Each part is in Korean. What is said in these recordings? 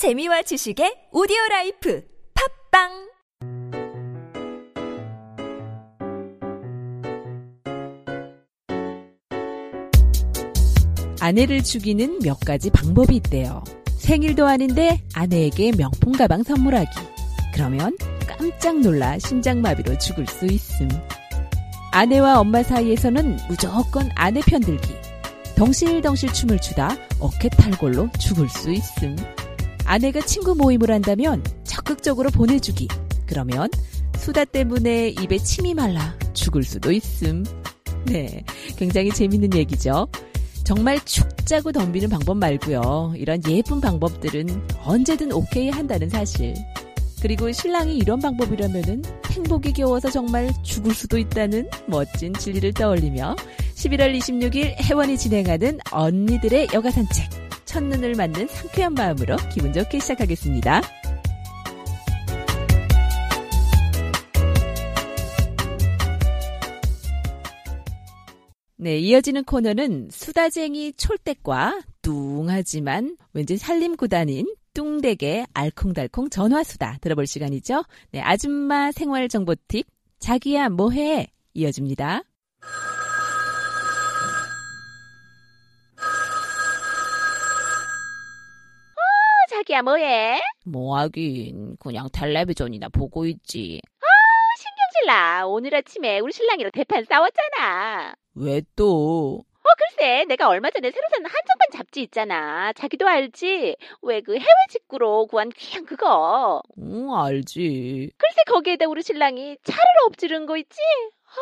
재미와 지식의 오디오 라이프 팟빵 아내를 죽이는 몇 가지 방법이 있대요. 생일도 아닌데 아내에게 명품 가방 선물하기. 그러면 깜짝 놀라 심장마비로 죽을 수 있음. 아내와 엄마 사이에서는 무조건 아내 편들기. 덩실덩실 춤을 추다 어깨 탈골로 죽을 수 있음. 아내가 친구 모임을 한다면 적극적으로 보내주기. 그러면 수다 때문에 입에 침이 말라 죽을 수도 있음. 네, 굉장히 재밌는 얘기죠. 정말 축 짜고 덤비는 방법 말고요. 이런 예쁜 방법들은 언제든 오케이 한다는 사실. 그리고 신랑이 이런 방법이라면은 행복이 겨워서 정말 죽을 수도 있다는 멋진 진리를 떠올리며 11월 26일 해원이 진행하는 언니들의 여가 산책. 첫눈을 맞는 상쾌한 마음으로 기분 좋게 시작하겠습니다. 네, 이어지는 코너는 수다쟁이 촐댁과 뚱하지만 왠지 살림구단인 뚱댁의 알콩달콩 전화수다 들어볼 시간이죠. 네, 아줌마 생활정보 팁 자기야 뭐해 이어집니다. 자기야 뭐해? 뭐 하긴 그냥 텔레비전이나 보고 있지. 신경질 나. 오늘 아침에 우리 신랑이랑 대판 싸웠잖아. 왜 또? 어 글쎄 내가 얼마 전에 새로 산 한정판 잡지 있잖아. 자기도 알지? 왜 그 해외 직구로 구한 귀한 그거. 응 알지. 글쎄 거기에다 우리 신랑이 차를 엎지른 거 있지? 아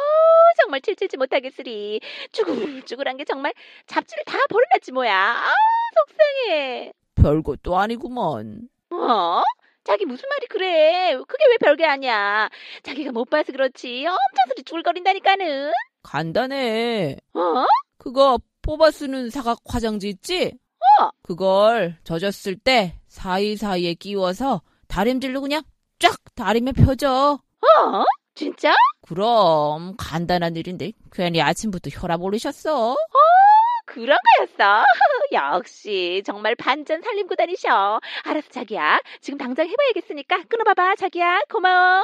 정말 칠칠지 못하겠으리. 쭈글쭈글한 게 정말 잡지를 다 버려놨지 뭐야. 아 속상해. 별것도 아니구먼. 어? 자기 무슨 말이 그래? 그게 왜 별게 아니야? 자기가 못 봐서 그렇지. 엄청 소리 쭈글거린다니까는. 간단해. 어? 그거 뽑아 쓰는 사각 화장지 있지? 어. 그걸 젖었을 때 사이사이에 끼워서 다림질로 그냥 쫙 다리면 펴져. 어? 진짜? 그럼 간단한 일인데 괜히 아침부터 혈압 오르셨어? 그런 거였어. 역시 정말 반전 살림구 다니셔. 알았어 자기야. 지금 당장 해봐야겠으니까 끊어봐봐 자기야. 고마워.